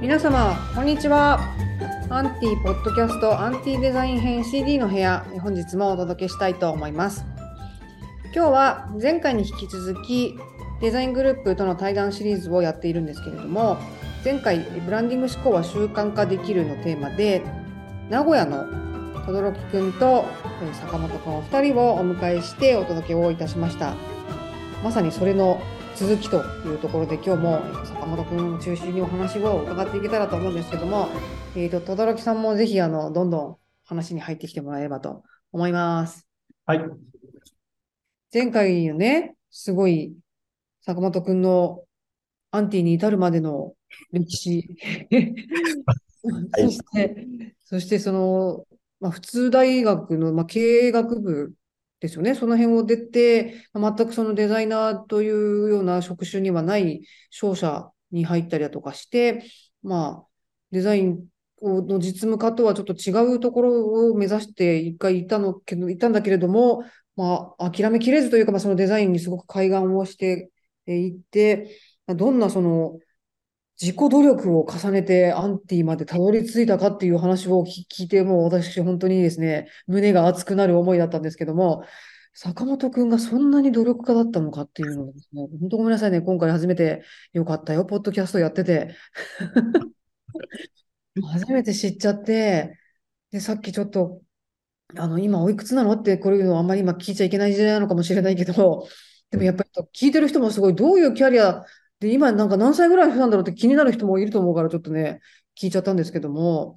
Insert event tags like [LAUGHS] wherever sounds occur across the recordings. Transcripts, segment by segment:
皆様こんにちは。アンティポッドキャストアンティデザイン編 CD の部屋本日もお届けしたいと思います。今日は前回に引き続きデザイングループとの対談シリーズをやっているんですけれども前回ブランディング思考は習慣化できるのテーマで名古屋の轟くんと坂本くんお二人をお迎えしてお届けをいたしました。まさにそれの続きというところで今日も坂本君を中心にお話を伺っていけたらと思うんですけども、えーと、轟さんもぜひあのどんどん話に入ってきてもらえればと思います。はい。前回のね、すごい坂本君のアンティに至るまでの歴史そして、そしてその、まあ、普通大学の、まあ、経営学部ですよね。その辺を出て、全くそのデザイナーというような職種にはない商社に入ったりだとかして、まあ、デザインの実務家とはちょっと違うところを目指して一回いたのけど、いたんだけれども、まあ、諦めきれずというか、まあ、そのデザインにすごく開眼をしていって、どんなその自己努力を重ねてアンティまでたどり着いたかっていう話を聞いて、もう私本当にですね、胸が熱くなる思いだったんですけども、坂本くんがそんなに努力家だったのかっていうのをですね、本当ごめんなさいね、今回初めてよかったよ、ポッドキャストやってて。[LAUGHS] 初めて知っちゃって、で、さっきちょっと、あの、今おいくつなのってこういうのあんまり今聞いちゃいけない時代なのかもしれないけど、でもやっぱり聞いてる人もすごいどういうキャリアで、今なんか何歳ぐらいなんだろうって気になる人もいると思うから、ちょっとね、聞いちゃったんですけども、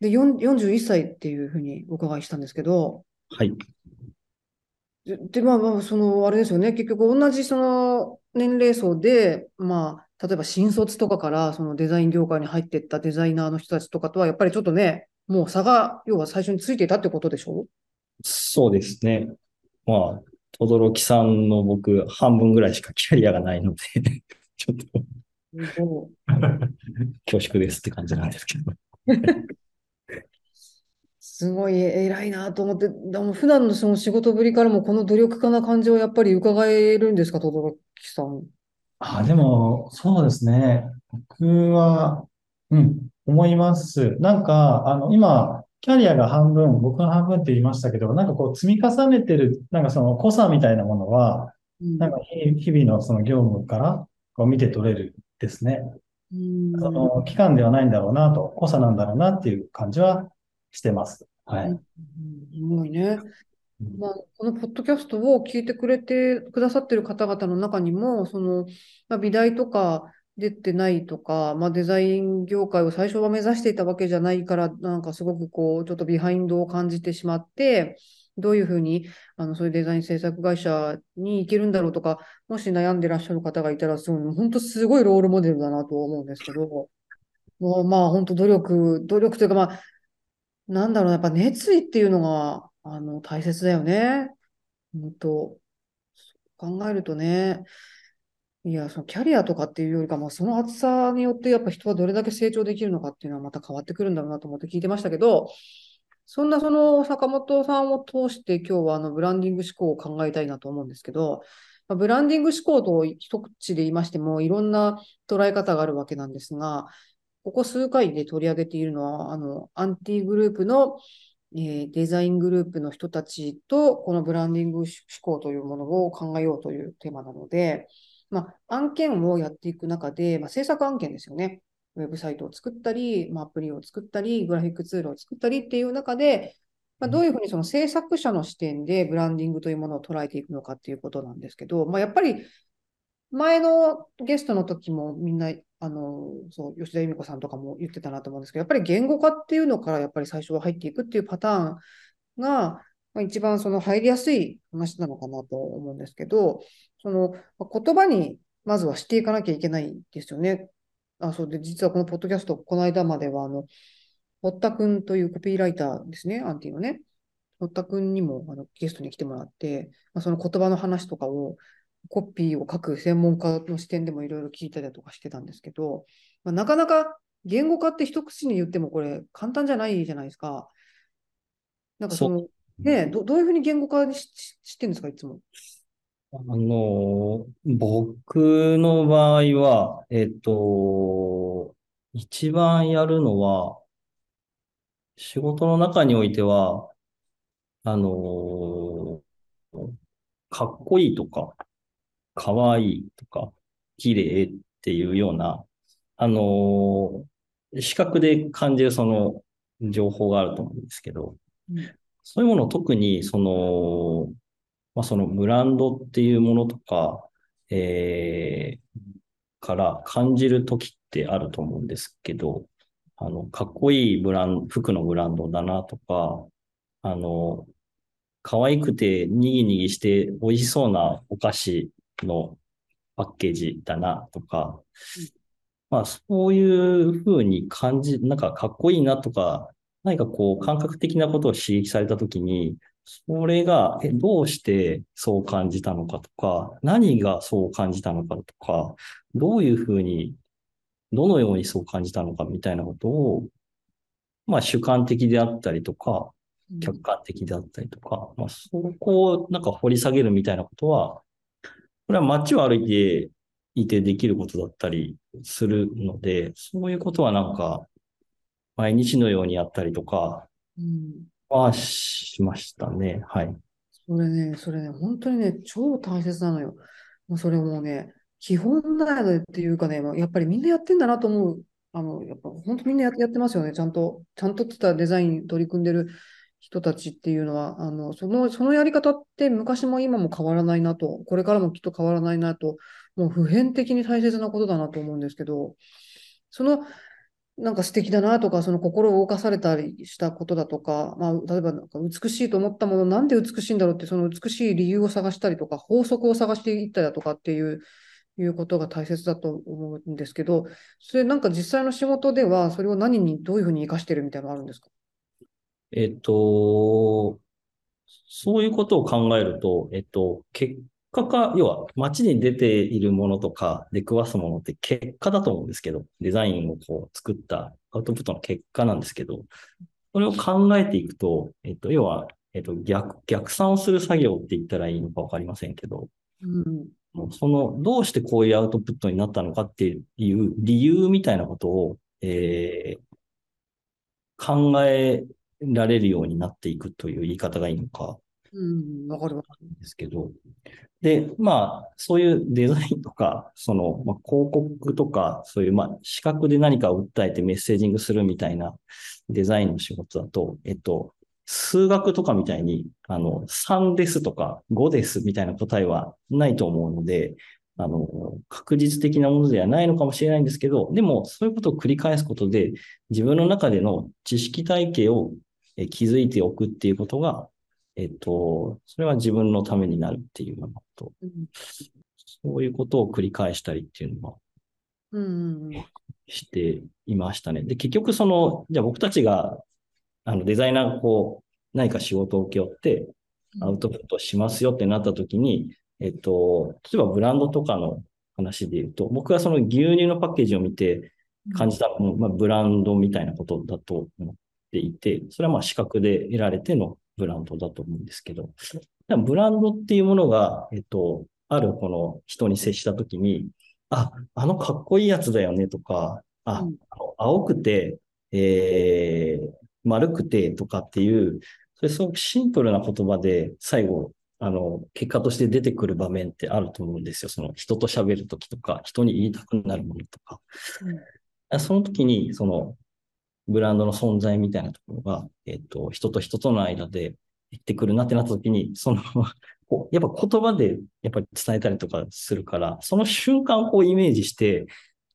で、41歳っていうふうにお伺いしたんですけど、はい。で、でまあまあ、その、あれですよね、結局同じその年齢層で、まあ、例えば新卒とかからそのデザイン業界に入っていったデザイナーの人たちとかとは、やっぱりちょっとね、もう差が、要は最初についていたってことでしょ？そうですね。まあ、轟さんの僕、半分ぐらいしかキャリアがないのでちょっと恐縮ですって感じなんですけどすごい偉いなと思って、でも普段のその仕事ぶりからもこの努力家な感じをやっぱり伺えるんですか、轟さん。あ、でも、そうですね。僕は、うん、思います。なんか、あの、今、キャリアが半分、僕の半分って言いましたけど、なんかこう積み重ねてる、なんかその濃さみたいなものは、なんか日々のその業務からこう見て取れるですね。その期間ではないんだろうなと、濃さなんだろうなっていう感じはしてます。はい。すごいね。まあ、このポッドキャストを聞いてくれてくださってる方々の中にも、その、まあ、美大とか出てないとか、まあ、デザイン業界を最初は目指していたわけじゃないから、なんかすごくこう、ちょっとビハインドを感じてしまって、どういうふうにあのそういうデザイン制作会社に行けるんだろうとか、もし悩んでらっしゃる方がいたら、すごい、本当すごいロールモデルだなと思うんですけど、もうまあ本当努力、努力というか、まあ、なんだろう、やっぱ熱意っていうのがあの大切だよね。本当考えるとね、いや、そのキャリアとかっていうよりかも、その厚さによってやっぱ人はどれだけ成長できるのかっていうのはまた変わってくるんだろうなと思って聞いてましたけど、そんなその坂本さんを通して今日はあのブランディング思考を考えたいなと思うんですけど、ま、ブランディング思考と一口で言いましてもいろんな捉え方があるわけなんですが、ここ数回で取り上げているのは、あの、アンティグループの、えー、デザイングループの人たちと、このブランディング思考というものを考えようというテーマなので、まあ、案件をやっていく中で、まあ、制作案件ですよね。ウェブサイトを作ったり、まあ、アプリを作ったり、グラフィックツールを作ったりっていう中で、まあ、どういうふうにその制作者の視点でブランディングというものを捉えていくのかっていうことなんですけど、まあ、やっぱり前のゲストの時もみんな、あの、そう、吉田由美子さんとかも言ってたなと思うんですけど、やっぱり言語化っていうのからやっぱり最初は入っていくっていうパターンが、まあ、一番その入りやすい話なのかなと思うんですけど、その言葉にまずはしていかなきゃいけないですよね。あ、そうで、実はこのポッドキャスト、この間までは、あの、堀田くんというコピーライターですね、アンティのね。堀田くんにもあのゲストに来てもらって、まあ、その言葉の話とかを、コピーを書く専門家の視点でもいろいろ聞いたりとかしてたんですけど、まあ、なかなか言語化って一口に言ってもこれ簡単じゃないじゃないですか。なんかその、ねど、どういうふうに言語化ししてるんですか、いつも？あの、僕の場合は、えっと、一番やるのは、仕事の中においては、あのーかっこいいとか、かわいいとか、綺麗っていうような、あのー視覚で感じるその情報があると思うんですけど、うん。そういうものを特にその、まあ、そのブランドっていうものとか、えーから感じるときってあると思うんですけど、あの、かっこいいブラン、服のブランドだなとか、あの、可愛くてにぎにぎして美味しそうなお菓子のパッケージだなとか、まあそういうふうに感じ、なんかかっこいいなとか、何かこう感覚的なことを刺激されたときに、それが、え、どうしてそう感じたのかとか、何がそう感じたのかとか、どういうふうに、どのようにそう感じたのかみたいなことを、まあ主観的であったりとか、客観的であったりとか、まあ、そこをなんか掘り下げるみたいなことは、これは街を歩いていてできることだったりするので、そういうことはなんか、毎日のようにやったりとかうんはしましたね。はい。それね、それね、本当にね、超大切なのよ。もうそれもね、基本だよねっていうかね、やっぱりみんなやってんだなと思う。あの、やっぱ本当みんなやってますよね。ちゃんと、ちゃんとってたデザイン取り組んでる人たちっていうのは、あの、その、そのやり方って昔も今も変わらないなと、これからもきっと変わらないなと、もう普遍的に大切なことだなと思うんですけど、その、なんか素敵だなとか、その心を動かされたりしたことだとか、まあ、例えばなんか美しいと思ったもの、なんで美しいんだろうって、その美しい理由を探したりとか、法則を探していったりだとかっていう、いうことが大切だと思うんですけど、それなんか実際の仕事では、それを何にどういうふうに活かしてるみたいなのあるんですか？えっと、そういうことを考えると、えっと、結果か、要は街に出ているものとか出くわすものって結果だと思うんですけど、デザインをこう作ったアウトプットの結果なんですけど、それを考えていくと、えっと、要は、えっと、逆、逆算をする作業って言ったらいいのかわかりませんけど、うん。その、どうしてこういうアウトプットになったのかっていう理由みたいなことを、えー考えられるようになっていくという言い方がいいのかうん、わかるわかる。ですけど。で、まあ、そういうデザインとか、その、まあ、広告とか、そういう、まあ、視覚で何かを訴えてメッセージングするみたいなデザインの仕事だと、えっと、数学とかみたいに、あの、3ですとか5ですみたいな答えはないと思うので、あの、確実的なものではないのかもしれないんですけど、でも、そういうことを繰り返すことで、自分の中での知識体系を築いておくっていうことが、えっと、それは自分のためになるっていうようなこと。うんそういうことを繰り返したりっていうのはうんうんうんしていましたね。で、結局その、じゃあ僕たちが、あの、デザイナーがこう、何か仕事を請け負って、アウトプットしますよってなった時に、えっと、例えばブランドとかの話で言うと、僕はその牛乳のパッケージを見て感じたのも、まあ、ブランドみたいなことだと思っていて、それはまあ視覚で得られてのブランドだと思うんですけど、ブランドっていうものが、えっと、あるこの人に接した時に、あ、あのかっこいいやつだよねとか、あ、うん青くて、えー、丸くてとかっていう、それすごくシンプルな言葉で最後、あの、結果として出てくる場面ってあると思うんですよ。その人と喋るときとか、人に言いたくなるものとか。その時に、その、ブランドの存在みたいなところが、えっ、と、人と人との間で言ってくるなってなった時に、その、[LAUGHS] やっぱ言葉でやっぱり伝えたりとかするから、その瞬間をイメージして、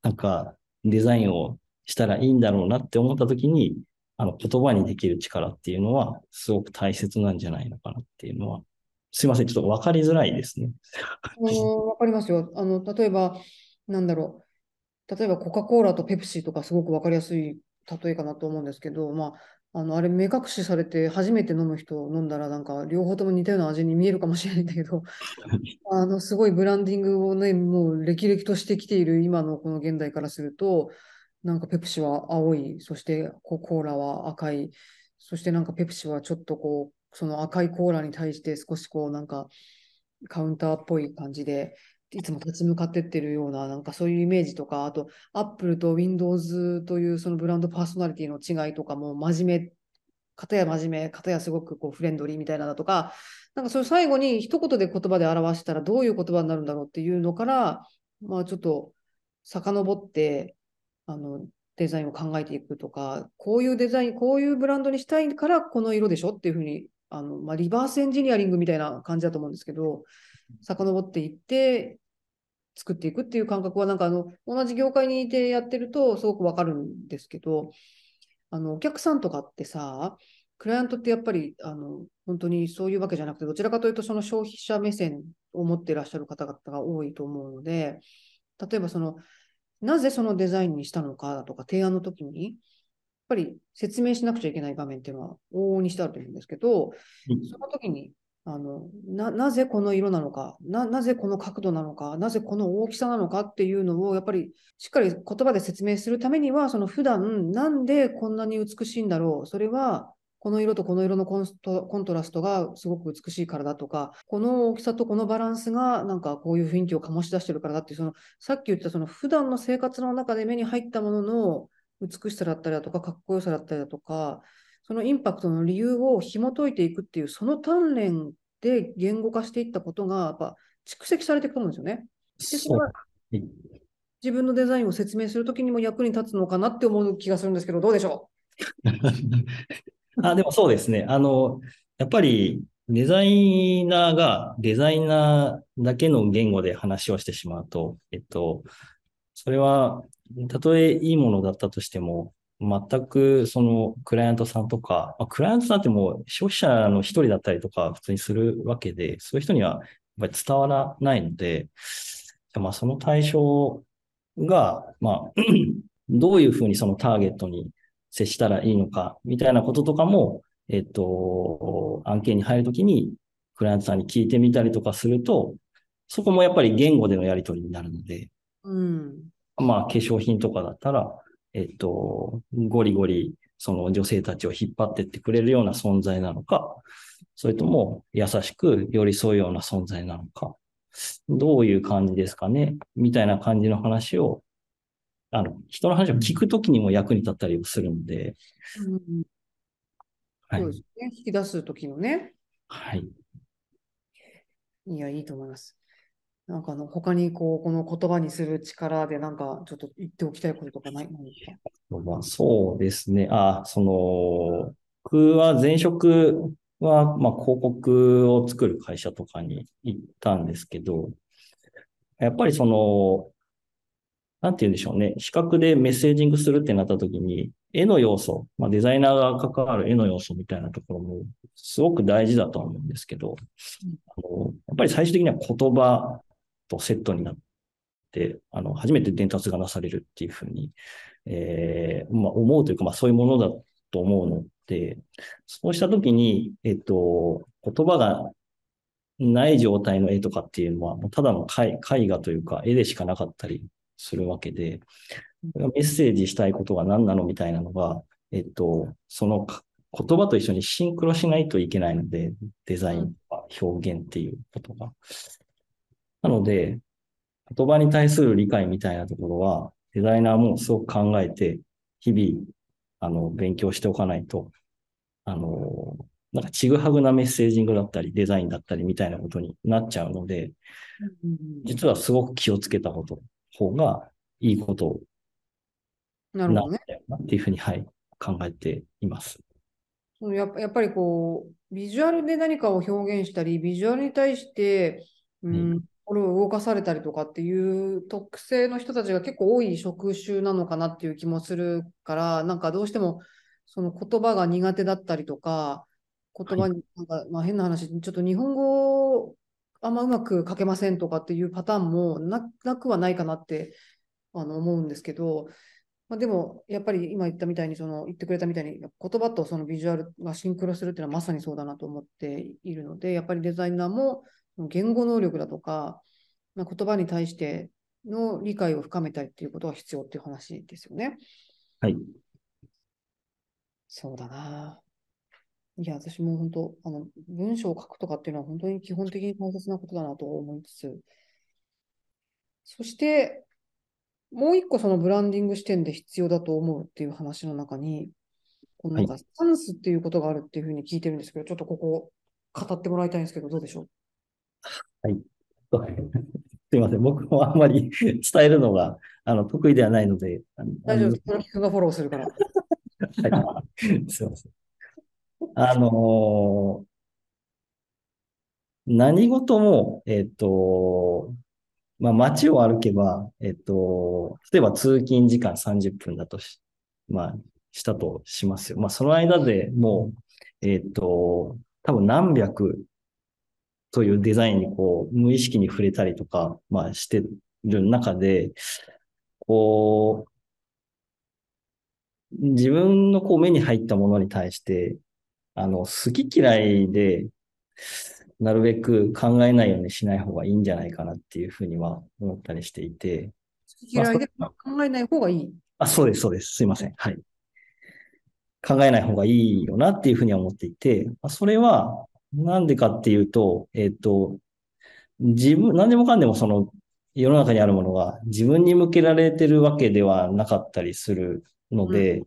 なんかデザインをしたらいいんだろうなって思った時に、あの言葉にできる力っていうのはすごく大切なんじゃないのかなっていうのは、すいません、ちょっとわかりづらいですね。あのわかりますよ。あの、例えば、なんだろう。例えば、コカ・コーラとペプシとかすごくわかりやすい例えかなと思うんですけど、まあ、あの、あれ目隠しされて初めて飲む人を飲んだらなんか両方とも似たような味に見えるかもしれないんだけど、[LAUGHS] あの、すごいブランディングをね、もう歴々としてきている今のこの現代からすると、なんかペプシは青い、そしてココーラは赤い、そしてなんかペプシはちょっとこう、その赤いコーラに対して少しこうなんかカウンターっぽい感じで、いつも立ち向かってってるような、なんかそういうイメージとか、あと、アップルと Windows というそのブランドパーソナリティの違いとかも、真面目、片や真面目、片やすごくこうフレンドリーみたいなのとか、なんかそれ最後に一言で言葉で表したらどういう言葉になるんだろうっていうのから、まあちょっと遡って、あの、デザインを考えていくとか、こういうデザイン、こういうブランドにしたいからこの色でしょっていうふうに、あの、まあリバースエンジニアリングみたいな感じだと思うんですけど、遡っていって、作っていくっていう感覚は、なんかあの、同じ業界にいてやってるとすごくわかるんですけど、あの、お客さんとかってさ、クライアントってやっぱり、あの、本当にそういうわけじゃなくて、どちらかというとその消費者目線を持っていらっしゃる方々が多いと思うので、例えばその、なぜそのデザインにしたのかだとか提案の時に、やっぱり説明しなくちゃいけない場面っていうのは往々にしてあると思うんですけど、その時に、あの、な、なぜこの色なのか、な、なぜこの角度なのか、なぜこの大きさなのかっていうのを、やっぱりしっかり言葉で説明するためには、その普段なんでこんなに美しいんだろう、それはこの色とこの色のコンストコントラストがすごく美しいからだとか、この大きさとこのバランスがなんかこういう雰囲気を醸し出してるからだっていう、そのさっき言ったその普段の生活の中で目に入ったものの美しさだったりだとか、かっこよさだったりだとか、そのインパクトの理由を紐解いていくっていう、その鍛錬で言語化していったことが、やっぱ蓄積されていくと思うんですよね。でそれは自分のデザインを説明するときにも役に立つのかなって思う気がするんですけど、どうでしょ [LAUGHS] あ、でもそうですね。あの、やっぱりデザイナーがデザイナーだけの言語で話をしてしまうと、えっと、それは、たとえいいものだったとしても、全くそのクライアントさんとか、まあ、クライアントさんってもう消費者の一人だったりとか普通にするわけで、そういう人にはやっぱり伝わらないので、まあその対象が、まあ、[CLEARS THROAT] どういうふうにそのターゲットに接したらいいのか、みたいなこととかも、えっと、案件に入るときに、クライアントさんに聞いてみたりとかすると、そこもやっぱり言語でのやり取りになるので、ううん。まあ、化粧品とかだったら、えっと、ゴリゴリ、その女性たちを引っ張ってってくれるような存在なのか、それとも優しく寄り添うような存在なのか、どういう感じですかね、みたいな感じの話を、あの、人の話を聞くときにも役に立ったりするので、うんはいそうですね。引き出すときのね。はい。いや、いいと思います。なんかあの、他にこう、この言葉にする力で、なんかちょっと言っておきたいこととかないまあ、そうですね。あ、その、僕は前職は、まあ、広告を作る会社とかに行ったんですけど、やっぱりその、なんて言うんでしょうね。視覚でメッセージングするってなった時に、絵の要素、まあ、デザイナーが関わる絵の要素みたいなところも、すごく大事だとは思うんですけど、あのやっぱり最終的には言葉とセットになって、あの、初めて伝達がなされるっていうふうに、えーまあ、思うというか、まあ、そういうものだと思うので、そうしたときに、えっと、言葉がない状態の絵とかっていうのは、もうただの絵絵画というか、絵でしかなかったりするわけで、メッセージしたいことが何なのみたいなのが、えっと、そのか言葉と一緒にシンクロしないといけないので、デザインとか表現っていうことが。なので、言葉に対する理解みたいなところは、デザイナーもすごく考えて、日々、あの、勉強しておかないと、あの、なんかちぐはぐなメッセージングだったり、デザインだったりみたいなことになっちゃうので、うん実はすごく気をつけたこと、方がいいことななるほどね。っていうふうに、はい、考えています。やっぱやっぱりこう、ビジュアルで何かを表現したり、ビジュアルに対して、うん、心を動かされたりとかっていう特性の人たちが結構多い職種なのかなっていう気もするから、なんかどうしてもその言葉が苦手だったりとか、言葉に、なんか、まあ変な話、ちょっと日本語あんまうまく書けませんとかっていうパターンもななくはないかなってあの思うんですけど、まあ、でも、やっぱり今言ったみたいに、その言ってくれたみたいに、言葉とそのビジュアルがシンクロするっていうのはまさにそうだなと思っているので、やっぱりデザイナーも言語能力だとか、まあ、言葉に対しての理解を深めたいっていうことは必要っていう話ですよね。はい。そうだな。いや、私も本当、あの、文章を書くとかっていうのは本当に基本的に大切なことだなと思いつつ、そして、もう一個そのブランディング視点で必要だと思うっていう話の中に、このなんかスタンスっていうことがあるっていうふうに聞いてるんですけど、ちょっとここ語ってもらいたいんですけど、どうでしょ [LAUGHS] すいません。僕もあんまり [LAUGHS] 伝えるのが、あの、得意ではないので、大丈夫です。この人がフォローするから。[LAUGHS] はい。すいません。あのー何事も、えっと、まあ、街を歩けば、えっと、例えば通勤時間30分だとし、まあ、したとしますよ。まあ、その間でもう、えっと、多分何百というデザインにこう、無意識に触れたりとか、まあ、してる中で、こう、自分のこう目に入ったものに対して、あの、好き嫌いで、なるべく考えないようにしない方がいいんじゃないかなっていうふうには思ったりしていて。好き嫌いで考えない方がいい？あ、そうです、そうです。すいません。はい。考えない方がいいよなっていうふうには思っていて、まあそれは、なんでかっていうと、えっと、自分、何でもかんでもその、世の中にあるものが自分に向けられてるわけではなかったりするので、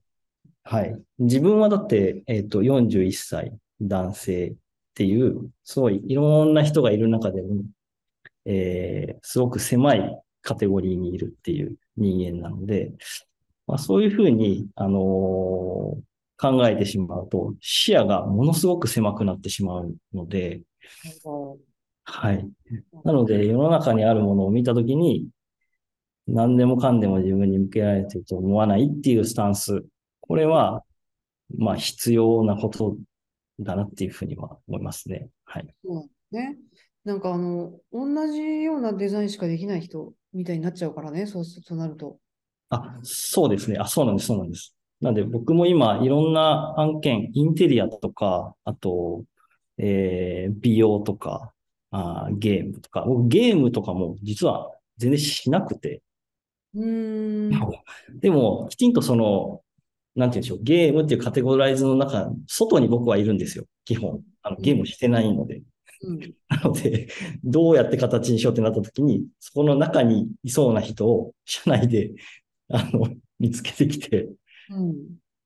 はい。自分はだって、えっと、41歳男性っていう、すごいいろんな人がいる中でも、えー、すごく狭いカテゴリーにいるっていう人間なので、まあ、そういうふうに、あのー考えてしまうと、視野がものすごく狭くなってしまうので、はい。なので、世の中にあるものを見たときに、何でもかんでも自分に向けられていると思わないっていうスタンス。これは、まあ、必要なことだなっていうふうには思いますね。はい。そうね。なんかあの、同じようなデザインしかできない人みたいになっちゃうからね、そうす、そうなると。あ、そうですね。あ、そうなんです。そうなんです。なんで僕も今いろんな案件、インテリアとか、あと、えー美容とか、あーゲームとか、僕ゲームとかも実は全然しなくて、うーん。[LAUGHS] でもきちんとその、なんて言うんでしょう、ゲームっていうカテゴライズの中、外に僕はいるんですよ。基本。あのゲームしてないので。うん。[LAUGHS] なので、どうやって形にしようってなった時に、そこの中にいそうな人を社内で、あの、見つけてきて、うん。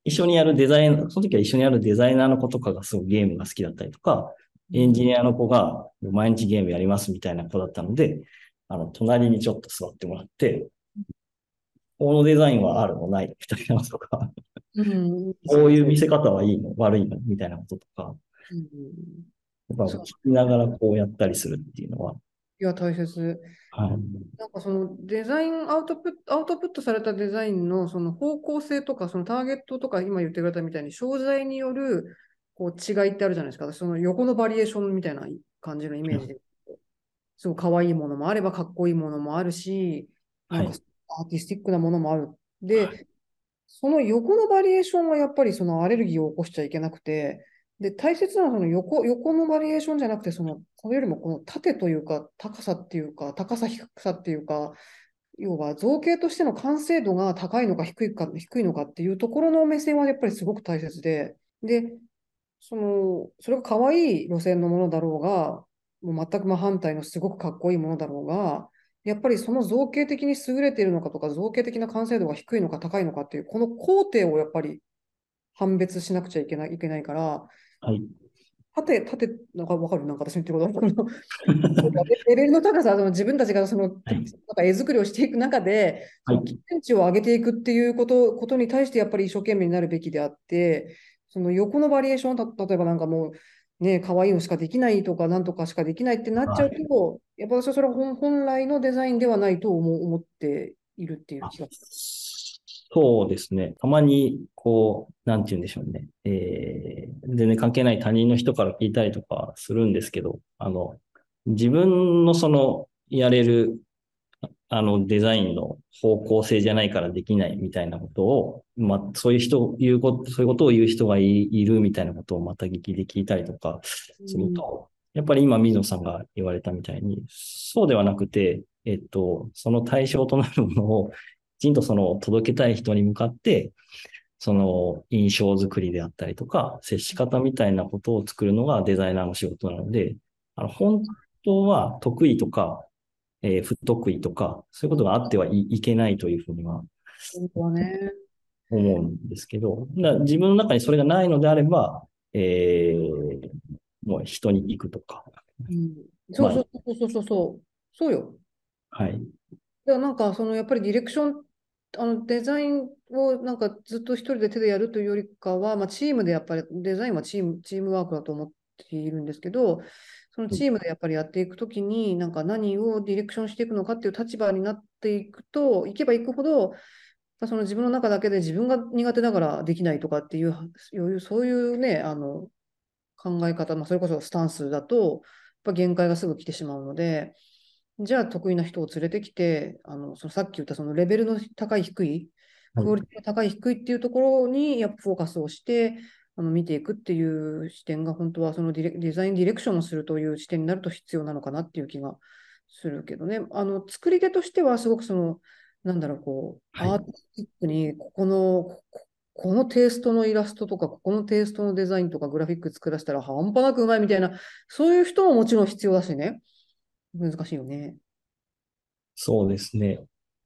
一緒にやるデザイン、その時は一緒にやるデザイナーの子とかがすごいゲームが好きだったりとか、エンジニアの子が毎日ゲームやりますみたいな子だったので、あの、隣にちょっと座ってもらって、このデザインはあるのないみたいなのとか、うん。こういう見せ方はいいの？悪いの？みたいなこととか、うん。やっぱ聞きながらこうやったりするっていうのは、いや、大切。はい。なんかそのデザインアウトプット、アウトプットされたデザインのその方向性とか、そのターゲットとか、今言ってくれたみたいに、商材によるこう違いってあるじゃないですか。その横のバリエーションみたいな感じのイメージで。すごい可愛いものもあれば、かっこいいものもあるし、なんかはいアーティスティックなものもある。で、その横のバリエーションはやっぱりそのアレルギーを起こしちゃいけなくて、で、大切なのはその横、横のバリエーションじゃなくて、その、それよりもこの縦というか、高さっていうか、高さ低さっていうか、要は造形としての完成度が高いのか低いか、低いのかっていうところの目線はやっぱりすごく大切で、で、その、それが可愛い路線のものだろうが、もう全く真反対のすごくかっこいいものだろうが、やっぱりその造形的に優れているのかとか、造形的な完成度が低いのか高いのかっていう、この工程をやっぱり判別しなくちゃいけない、いけないから、はい。縦、縦、なんかわかる？なんか私の言ってること。[LAUGHS] レベルの高さ、その自分たちがその、はい。なんか絵作りをしていく中で、はい。基準値を上げていくっていうこと、ことに対してやっぱり一生懸命になるべきであって、その横のバリエーション、た例えばなんかもう、ね、可愛いのしかできないとか、なんとかしかできないってなっちゃうと、やっぱ私はそれは本本来のデザインではないと思う思っているっていう気がすそうですね。たまに、こう、なんて言うんでしょうね。えー、全然関係ない他人の人から聞いたりとかするんですけど、あの、自分のその、やれる、ああの、デザインの方向性じゃないからできないみたいなことを、まあ、そういう人、言うこと、そういうことを言う人がいいるみたいなことをまた聞きで聞いたりとかる。すると、やっぱり今、水野さんが言われたみたいに、そうではなくて、えっと、その対象となるものを、きちんとその届けたい人に向かって、その印象作りであったりとか、接し方みたいなことを作るのがデザイナーの仕事なので、あの、本当は得意とか、えー不得意とか、そういうことがあってはい、いけないというふうにはね。思うんですけど、だ自分の中にそれがないのであれば、えーもう人に行くとか、うん、そうそうそうそうそうそう。そうよ。はい。だからなんかそのやっぱりディレクション、あのデザインをなんかずっと一人で手でやるというよりかは、まあ、チームでやっぱりデザインはチーム、チームワークだと思っているんですけど、そのチームでやっぱりやっていくときに、なんか何をディレクションしていくのかっていう立場になっていくと、いけばいくほど、まあその自分の中だけで自分が苦手だからできないとかっていう、いうそういうね、あの考え方、まあ、それこそスタンスだと、やっぱ限界がすぐ来てしまうので、じゃあ得意な人を連れてきて、あのそのさっき言ったそのレベルの高い低い、はいクオリティが高い低いっていうところにやっぱフォーカスをしてあの見ていくっていう視点が本当はそのディレデザインディレクションをするという視点になると必要なのかなっていう気がするけどね。あの作り手としてはすごくそのなんだろうこう、はいアーティスティックにここのここのテイストのイラストとかここのテイストのデザインとかグラフィック作らせたら半端なくうまいみたいなそういう人ももちろん必要だしね。難しいよね。そうですね。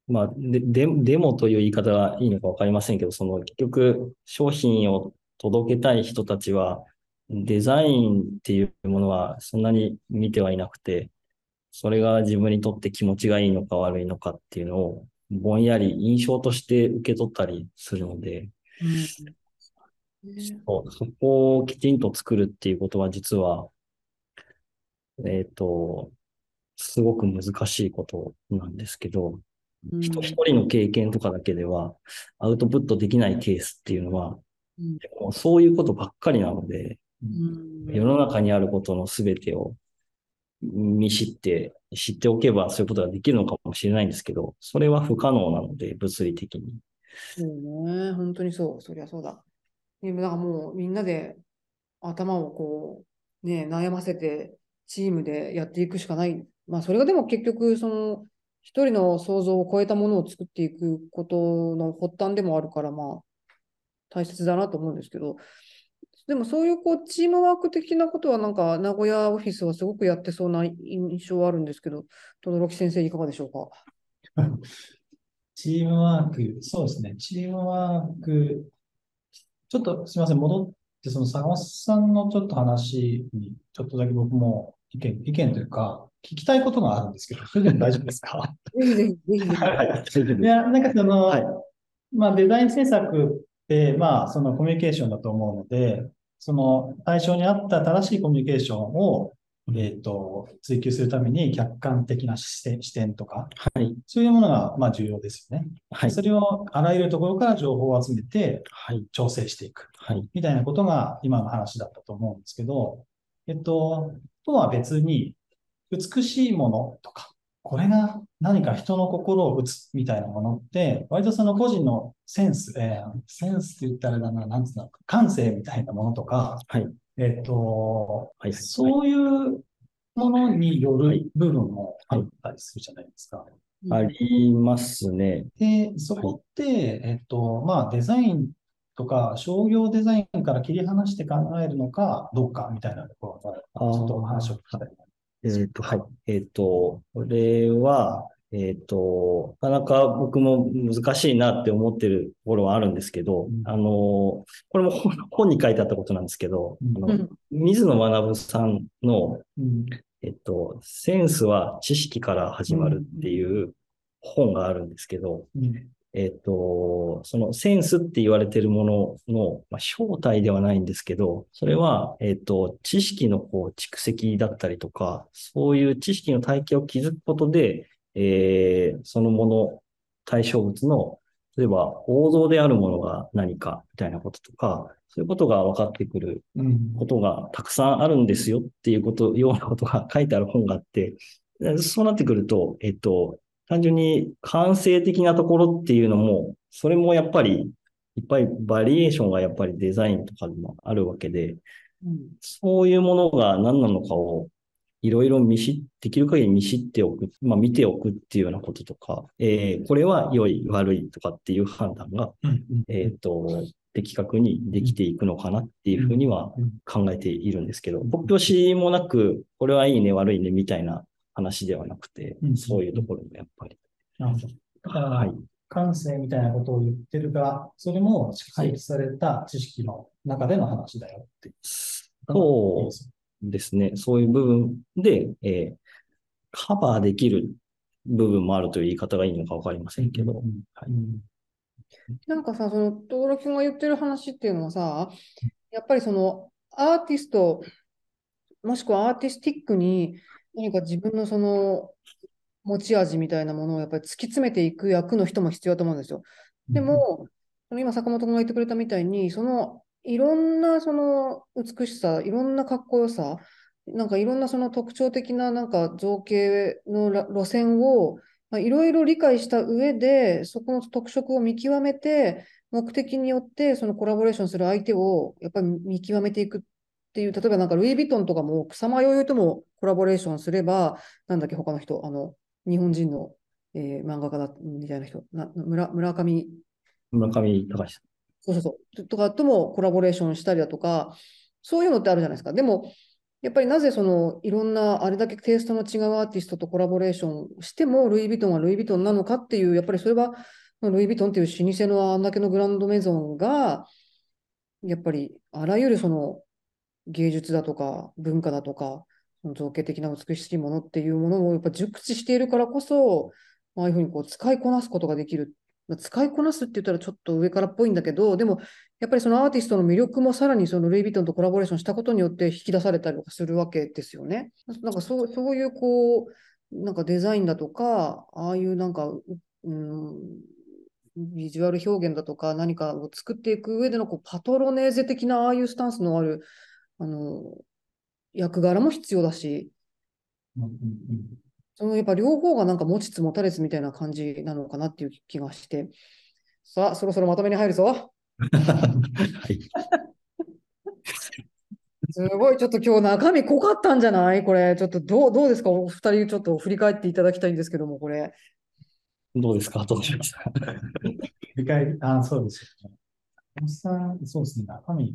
まあ、で、で、デモという言い方がいいのかわかりませんけど、その結局商品を届けたい人たちは、デザインっていうものはそんなに見てはいなくて、それが自分にとって気持ちがいいのか悪いのかっていうのを、ぼんやり印象として受け取ったりするので、うんねそうそこをきちんと作るっていうことは実は、えっと、すごく難しいことなんですけど、うん人一人の経験とかだけではアウトプットできないケースっていうのは、うんそういうことばっかりなので、うん世の中にあることのすべてを見知って、知っておけばそういうことができるのかもしれないんですけど、それは不可能なので、物理的に。そうね、本当にそう、そりゃそうだ。でもだからもうみんなで頭をこう、ね、悩ませて、チームでやっていくしかない。まあ、それがでも結局、その、一人の想像を超えたものを作っていくことの発端でもあるから、まあ、大切だなと思うんですけど、でもそういうこうチームワーク的なことは、なんか名古屋オフィスはすごくやってそうな印象はあるんですけど、轟先生、いかがでしょうか？チームワーク、そうですね。チームワーク、ちょっとすみません、戻って、その坂本さんのちょっと話に、ちょっとだけ僕も意見、意見というか、聞きたいことがあるんですけど、それでも大丈夫ですか？ぜひぜひ、ぜひ。ぜひ。はい、や、なんかその、はい。まあデザイン制作って、まあそのコミュニケーションだと思うので、その対象に合った正しいコミュニケーションを、えっ、と、追求するために客観的な視点視点とか、はい、そういうものがまあ重要ですよね。はい、それをあらゆるところから情報を集めてはい、調整していく。はい、みたいなことが今の話だったと思うんですけど、えっと、とは別に、美しいものとか、これが何か人の心を打つみたいなものって、割とその個人のセンス、えーセンスって言ったらあれだな、なんつうの、感性みたいなものとか、はい、えっと、はい、そういうものによるはい部分もあったりするじゃないですか。ありますね。で、そこって、えっと、まあ、デザインとか商業デザインから切り離して考えるのかどうかみたいなところが、ちあょっとお話をー聞きたい。えっと、はい。えっと、これは、えっと、なかなか僕も難しいなって思ってるところはあるんですけど、うん。あの、これも本本に書いてあったことなんですけど、うん。あの水野学さんの、うん。えっと、センスは知識から始まるっていう本があるんですけど、うんえっと、そのセンスって言われてるものの、まあ、正体ではないんですけど、それは、えっと、知識のこう蓄積だったりとか、そういう知識の体系を築くことで、えーそのもの、対象物の、例えば王道であるものが何かみたいなこととか、そういうことが分かってくることがたくさんあるんですよっていうこと、ようなことが書いてある本があって、そうなってくると、えっと、単純に感性的なところっていうのも、それもやっぱり、いっぱいバリエーションがやっぱりデザインとかでもあるわけで、うん。そういうものが何なのかをいろいろ見知、できる限り見知っておく、まあ見ておくっていうようなこととか、えーこれは良い、悪いとかっていう判断が、うん。えっと、的確にできていくのかなっていうふうにはうん。考えているんですけど、突拍子もなく、これはいいね、悪いね、みたいな話ではなくて、うんそういうところもやっぱり。なるほど。だから、はい。感性みたいなことを言ってるから、それも蓄積された知識の中での話だよっていう。そうですね。そういう部分で、えーカバーできる部分もあるという言い方がいいのかわかりませんけど、うんはいうんなんかさ、その、登録君が言ってる話っていうのはさ、やっぱりその、アーティスト、もしくはアーティスティックに、何か自分のその、持ち味みたいなものをやっぱり突き詰めていく役の人も必要だと思うんですよ。でも、その今坂本君が言ってくれたみたいに、そのいろんなその美しさ、いろんなかっこよさ、なんかいろんなその特徴的ななんか造形の路線をいろいろ理解した上で、そこの特色を見極めて、目的によってそのコラボレーションする相手をやっぱり見極めていくっていう、例えばなんかルイ・ヴィトンとかも草間彌生ともコラボレーションすれば、なんだっけ、他の人、あの、日本人の、えー漫画家だみたいな人、な村村上村上隆さそうそうそう。とかともコラボレーションしたりだとか、そういうのってあるじゃないですか。でも、やっぱりなぜそのいろんなあれだけテイストの違うアーティストとコラボレーションしても、ルイ・ヴィトンはルイ・ヴィトンなのかっていう、やっぱりそれは、ルイ・ヴィトンっていう老舗のあんだけのグランドメゾンが、やっぱりあらゆるその芸術だとか文化だとか、造形的な美しいものっていうものをやっぱ熟知しているからこそ、ああいうふうにこう使いこなすことができる。まあ使いこなすって言ったらちょっと上からっぽいんだけど、でもやっぱりそのアーティストの魅力もさらにそのルイ・ヴィトンとコラボレーションしたことによって引き出されたりとかするわけですよね。なんかそうそういうこう、なんかデザインだとか、ああいうなんか、うん、ビジュアル表現だとか何かを作っていく上でのこうパトロネーゼ的なああいうスタンスのあるあの役柄も必要だし、そのやっぱ両方がなんか持ちつ持たれつみたいな感じなのかなっていう気がして。さあ、そろそろまとめに入るぞ。はい。[LAUGHS] すごい、ちょっと今日中身濃かったんじゃない？これ、ちょっとどう、どうですか？お二人ちょっと振り返っていただきたいんですけども、これ。どうですか？どうしました [LAUGHS] 振り返り、あ、そうですよね。さん、そうですね、中身。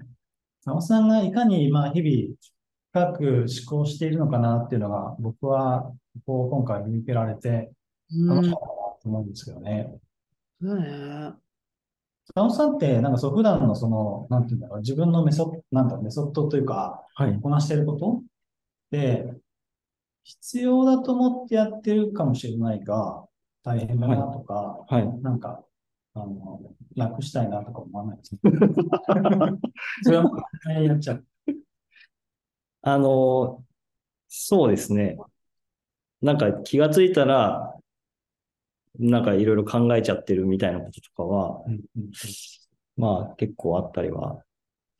佐野さんがいかに、まあ、日々、深く思考しているのかなっていうのが、僕は、こう、今回見受けられて、うん、楽しかったなと思うんですけどね。そうね。さんって、なんかそう、普段のその、なんていうんだろう、自分のメソッド、なんだメソッドというか、はい。こなしていること？で、必要だと思ってやってるかもしれないが、大変だなとか、はい。なんか、あの、楽したいなとか思わないです。[LAUGHS] それは、やっちゃう。あの、そうですね。なんか気がついたら、なんかいろいろ考えちゃってるみたいなこととかは、まあ結構あったりは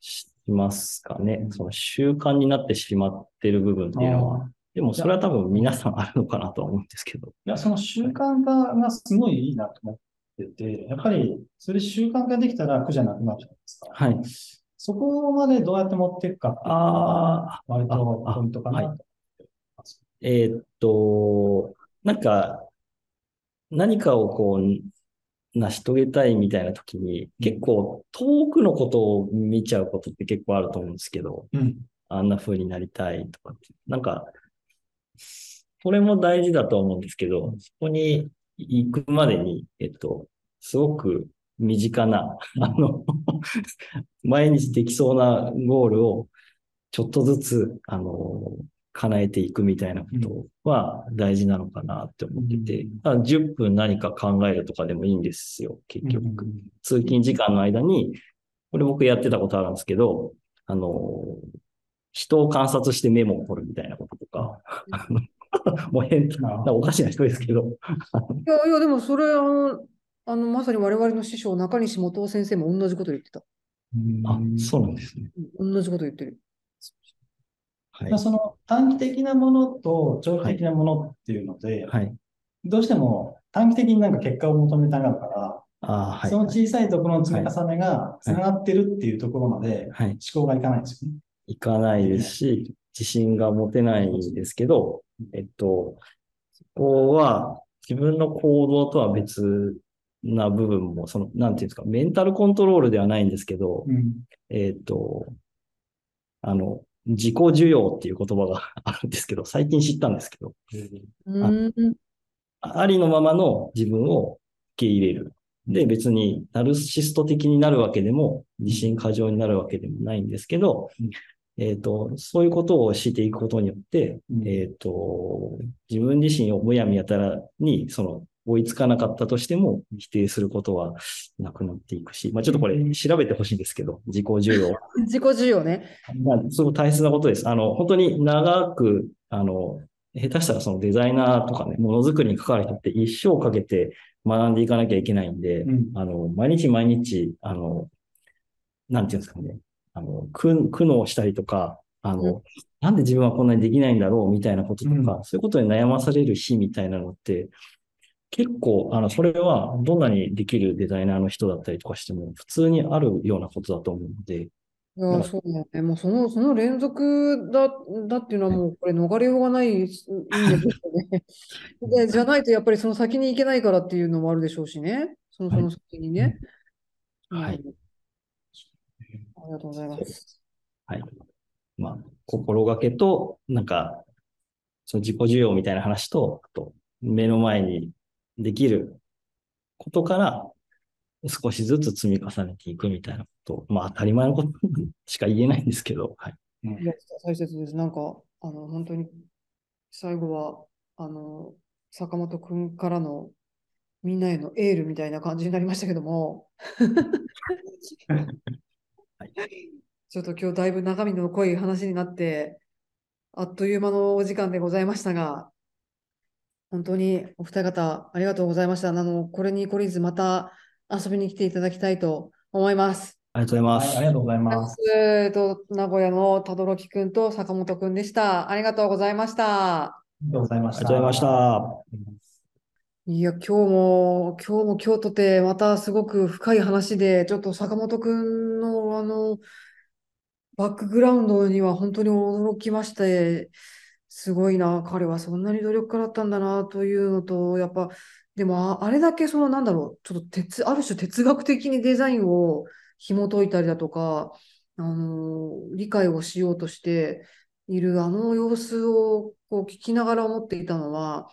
しますかね。その習慣になってしまってる部分っていうのは。でもそれは多分皆さんあるのかなとは思うんですけど。いや、その習慣化がすごいいいなと思ってて、やっぱり、それ習慣化できたら苦じゃなくなるじゃないですか？はい。そこまでどうやって持っていくかっていうの割とポイントかなと思ってます。えーっと、なんか、何かをこう、成し遂げたいみたいな時に、結構遠くのことを見ちゃうことって結構あると思うんですけど、うん。あんな風になりたいとかって。なんか、それも大事だと思うんですけど、そこに行くまでに、えっと、すごく身近な、[LAUGHS] あの、[LAUGHS] 毎日できそうなゴールをちょっとずつ、あの、叶えていくみたいなことは大事なのかなって思ってて、うんだから10分何か考えるとかでもいいんですよ、結局。うん通勤時間の間に、これ僕やってたことあるんですけど、あの、人を観察してメモを取るみたいなこととか、[LAUGHS] もう変な、なんかおかしな人ですけど、いやいや、でもそれ、あの、あのまさに我々の師匠、中西元夫先生も同じこと言ってた。あ、そうなんですね。うん同じこと言ってる。はいまあ、。その短期的なものと長期的なものっていうので、はい。どうしても短期的になんか結果を求めたがるから、あーはい。その小さいところの積み重ねが繋がってるっていうところまではい。思考がいかないんですよね。行かないですし、自信が持てないんですけど、えっと、そこは自分の行動とは別な部分も、その、なんていうんですか、メンタルコントロールではないんですけど、うん。えっと、あの、自己需要っていう言葉が [LAUGHS] あるんですけど、最近知ったんですけど、うん。ありのままの自分を受け入れる。で、別にナルシスト的になるわけでも、自信過剰になるわけでもないんですけど、うんえっ、と、そういうことをしていくことによって、うんえっ、と、自分自身をむやみやたらに、その、追いつかなかったとしても、否定することはなくなっていくし、まあちょっとこれ調べてほしいんですけど、自己需要。[LAUGHS] 自己需要ね。まあ、すごい大切なことです。あの、本当に長く、あの、下手したらそのデザイナーとかね、ものづくりに関わる人って一生かけて学んでいかなきゃいけないんで、うんあの、毎日毎日、あの、なんていうんですかね、あの、苦苦悩したりとか、あの、うん。なんで自分はこんなにできないんだろうみたいなこととか、うん。そういうことに悩まされる日みたいなのって、結構、あの、それはどんなにできるデザイナーの人だったりとかしても、普通にあるようなことだと思うので、いや、そうだよね。もうその、その連続だ、だっていうのはもうこれ逃れようがないんですよね。[LAUGHS] で、じゃないとやっぱりその先に行けないからっていうのもあるでしょうしね。その、その先にね。はい。うん。ありがとうございます。はい。まあ、心がけと、なんか、その自己需要みたいな話と、あと、目の前にできることから、少しずつ積み重ねていくみたいなこと、まあ当たり前のことしか言えないんですけど、はい。いや、大切です。なんか、あの、本当に、最後は、あの、坂本くんからのみんなへのエールみたいな感じになりましたけども、[LAUGHS] ちょっと今日だいぶ中身の濃い話になって、あっという間のお時間でございましたが、本当にお二方ありがとうございました。あの、これに懲りずまた遊びに来ていただきたいと思います。ありがとうございます。はい、ありがとうございます。えっと、名古屋の轟くんと坂本くんでした。ありがとうございました。ありがとうございました。ありがとうございました。いや、今日も、今日も今日とて、またすごく深い話で、ちょっと坂本くんの、あの、バックグラウンドには本当に驚きまして、すごいな、彼はそんなに努力家だったんだな、というのと、やっぱ、でも、あれだけその、なんだろう、ちょっと哲、ある種哲学的にデザインを紐解いたりだとか、あの、理解をしようとしているあの様子をこう聞きながら思っていたのは、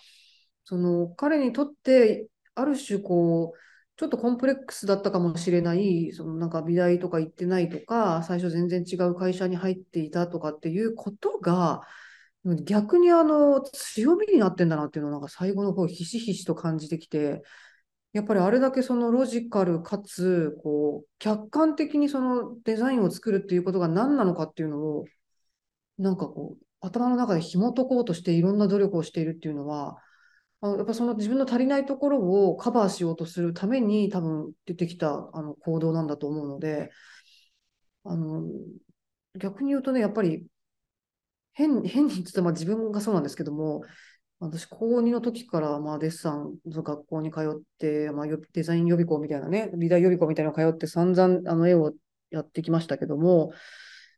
その彼にとってある種こうちょっとコンプレックスだったかもしれないそのなんか美大とか行ってないとか最初全然違う会社に入っていたとかっていうことが逆にあの強みになってんだなっていうのをなんか最後の方ひしひしと感じてきてやっぱりあれだけそのロジカルかつこう客観的にそのデザインを作るっていうことが何なのかっていうのをなんかこう頭の中で紐解こうとしていろんな努力をしているっていうのはあのやっぱその自分の足りないところをカバーしようとするために多分出てきたあの行動なんだと思うのであの逆に言うとねやっぱり変変に言ってまあ自分がそうなんですけども私高2の時からまあデッサンの学校に通って、まあ、デザイン予備校みたいなね美大予備校みたいなの通って散々あの絵をやってきましたけども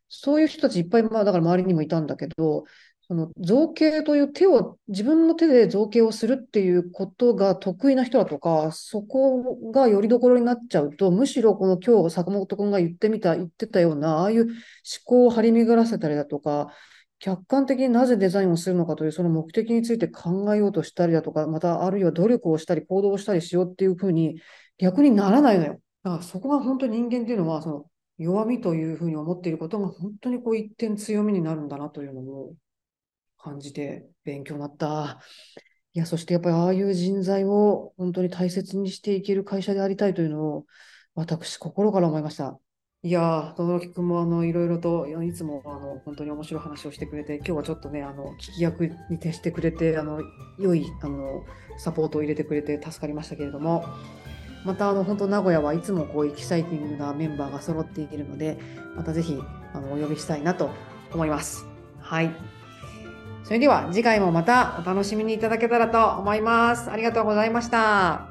そういう人たちいっぱいまあだから周りにもいたんだけどその造形という手を、自分の手で造形をするっていうことが得意な人だとか、そこがよりどころになっちゃうと、むしろこの今日坂本君が言ってみた、言ってたような、ああいう思考を張り巡らせたりだとか、客観的になぜデザインをするのかというその目的について考えようとしたりだとか、またあるいは努力をしたり行動をしたりしようっていうふうに逆にならないのよ。だからそこが本当に人間っていうのは、その弱みというふうに思っていることが本当にこう一点強みになるんだなというのを感じて勉強になった。いや、そしてやっぱりああいう人材を本当に大切にしていける会社でありたいというのを私、心から思いました。いやー、轟君もあのいろいろといやいつもあの本当に面白い話をしてくれて、今日はちょっとね、あの聞き役に徹してくれて、あの良いあのサポートを入れてくれて助かりましたけれども、またあの本当名古屋はいつもこうエキサイティングなメンバーが揃っているので、またぜひあのお呼びしたいなと思います。はい。それでは次回もまたお楽しみにいただけたらと思います。ありがとうございました。